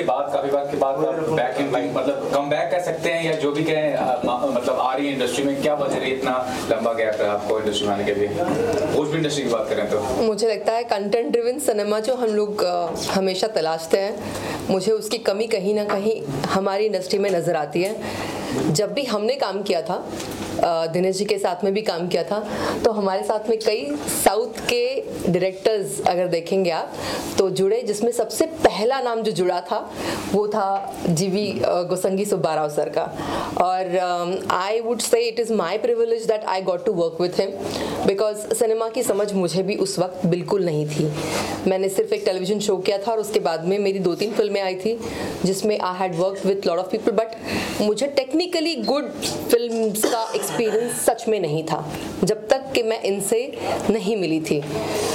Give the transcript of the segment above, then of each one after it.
के बाद, काफ़ी बार के बाद बैक इन लाइन मतलब कम बैक कह सकते हैं या जो भी कहें मतलब आ रही है इंडस्ट्री में, क्या वजह है इतना लंबा गैप है आपको इंडस्ट्री में आने के लिए? भोजपुरी इंडस्ट्री की बात करें तो। मुझे लगता है कंटेंट ड्रिवन सिनेमा जो हम लोग हमेशा तलाशते हैं, मुझे उसकी कमी कहीं ना कहीं हमारी इंडस्ट्री में नज़र आती है। जब भी हमने काम किया था दिनेश जी के साथ में भी काम किया था। तो हमारे साथ में कई साउथ के डायरेक्टर्स अगर देखेंगे आप तो जुड़े, जिसमें सबसे पहला नाम जो जुड़ा था, वो था जीवी गोसंगी सुब्बाराव सर का। और I would say it is my privilege that I got to work with him because cinema की समझ मुझे भी उस वक्त बिल्कुल नहीं थी। मैंने सिर्फ़ एक टेलीविज़न शो किया था और उसके बाद में मेरी दो तीन फ़िल्में आई थी, जिसमें I had work with lot of people but मुझे टेक्निकली गुड फ़िल्म का एक्सपीरियंस सच में नहीं था जब तक कि मैं इनसे नहीं मिली थी।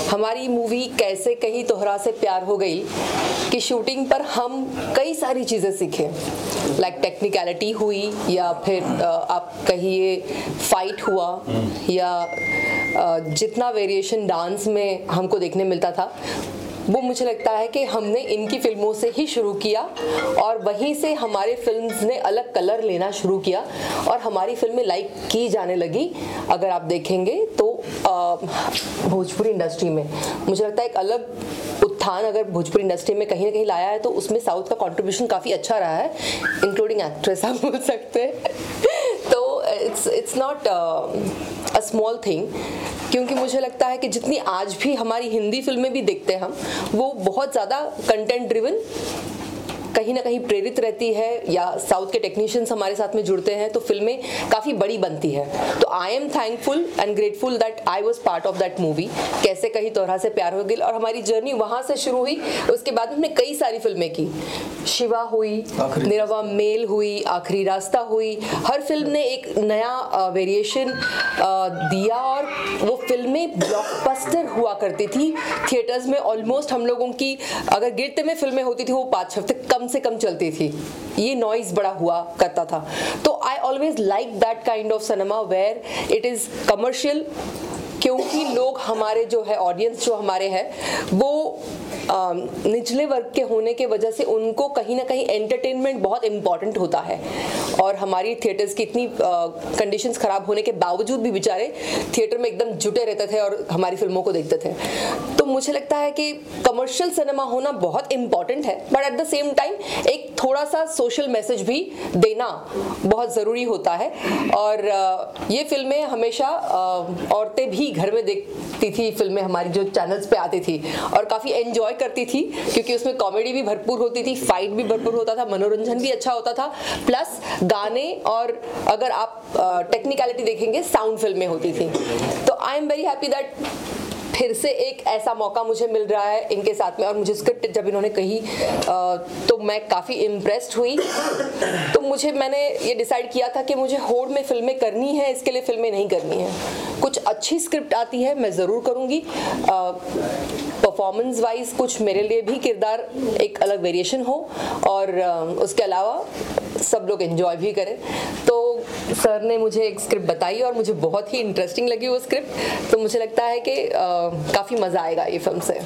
हमारी मूवी कैसे कहीं तोहरा से प्यार हो गई कि शूटिंग पर हम कई सारी चीज़ें सीखे। लाइक टेक्निकलिटी हुई या फिर आप कहिए फाइट हुआ या जितना वेरिएशन डांस में हमको देखने मिलता था वो मुझे लगता है कि हमने इनकी फ़िल्मों से ही शुरू किया और वहीं से हमारे फिल्म्स ने अलग कलर लेना शुरू किया और हमारी फ़िल्में लाइक की जाने लगी। अगर आप देखेंगे तो भोजपुरी इंडस्ट्री में मुझे लगता है एक अलग उत्थान अगर भोजपुरी इंडस्ट्री में कहीं ना कहीं लाया है तो उसमें साउथ का कंट्रीब्यूशन काफ़ी अच्छा रहा है इंक्लूडिंग एक्ट्रेस आप बोल सकते हैं। It's it's not a small thing क्योंकि मुझे लगता है कि जितनी आज भी हमारी हिंदी फ़िल्में भी देखते हैं हम, वो बहुत ज़्यादा कंटेंट ड्रिवन कहीं ना कहीं प्रेरित रहती है या साउथ के टेक्नीशियंस हमारे साथ में जुड़ते हैं तो फ़िल्में काफ़ी बड़ी बनती है। तो I am thankful and grateful that I was part of that movie कैसे कहीं तोहरा से प्यार हो गई और हमारी जर्नी वहाँ से शुरू हुई उसके बाद हमने कई सारी फ़िल्में की। शिवा हुई निरवा मेल हुई आखिरी रास्ता हुई हर फ़िल्म ने एक नया वेरिएशन दिया और वो फ़िल्में ब्लॉकबस्टर हुआ करती थी। थिएटर्स में ऑलमोस्ट हम लोगों की अगर गिरते में फ़िल्में होती थी वो पाँच हफ़्ते कम से कम चलती थी। ये नॉइज़ बड़ा हुआ करता था। तो I always like that kind of cinema where it is commercial क्योंकि लोग हमारे जो है ऑडियंस जो हमारे हैं, वो निचले वर्ग के होने के वजह से उनको कहीं ना कहीं एंटरटेनमेंट बहुत इंपॉर्टेंट होता है। और हमारी थिएटर्स की इतनी कंडीशंस खराब होने के बावजूद भी बेचारे थिएटर में एकदम जुटे रहते थे और हमारी फ़िल्मों को देखते थे। तो मुझे लगता है कि कमर्शियल सिनेमा होना बहुत इंपॉर्टेंट है but at the same time एक थोड़ा सा सोशल मैसेज भी देना बहुत ज़रूरी होता है। और ये फ़िल्में हमेशा औरतें भी घर में देखती थी, फ़िल्में हमारी जो चैनल्स पे आती थी। और काफ़ी एंजॉय करती थी, क्योंकि उसमें कॉमेडी भी भरपूर होती थी फाइट भी भरपूर होता था, मनोरंजन भी अच्छा होता था प्लस गाने और अगर आप टेक्निकलिटी देखेंगे साउंड फ़िल्में होती थी। तो I am very happy that फिर से एक ऐसा मौका मुझे मिल रहा है इनके साथ में और मुझे स्क्रिप्ट जब इन्होंने कही तो मैं काफ़ी इम्प्रेस्ड हुई। तो मुझे, मैंने ये डिसाइड किया था कि मुझे होड़ में फ़िल्में करनी है, इसके लिए फ़िल्में नहीं करनी है। कुछ अच्छी स्क्रिप्ट आती है, मैं ज़रूर करूँगी। परफॉर्मेंस वाइज कुछ मेरे लिए भी किरदार एक अलग वेरिएशन हो और उसके अलावा सब लोग एंजॉय भी करें। तो सर ने मुझे एक स्क्रिप्ट बताई और मुझे बहुत ही इंटरेस्टिंग लगी वो स्क्रिप्ट तो मुझे लगता है कि काफ़ी मज़ा आएगा ये फ़िल्म से।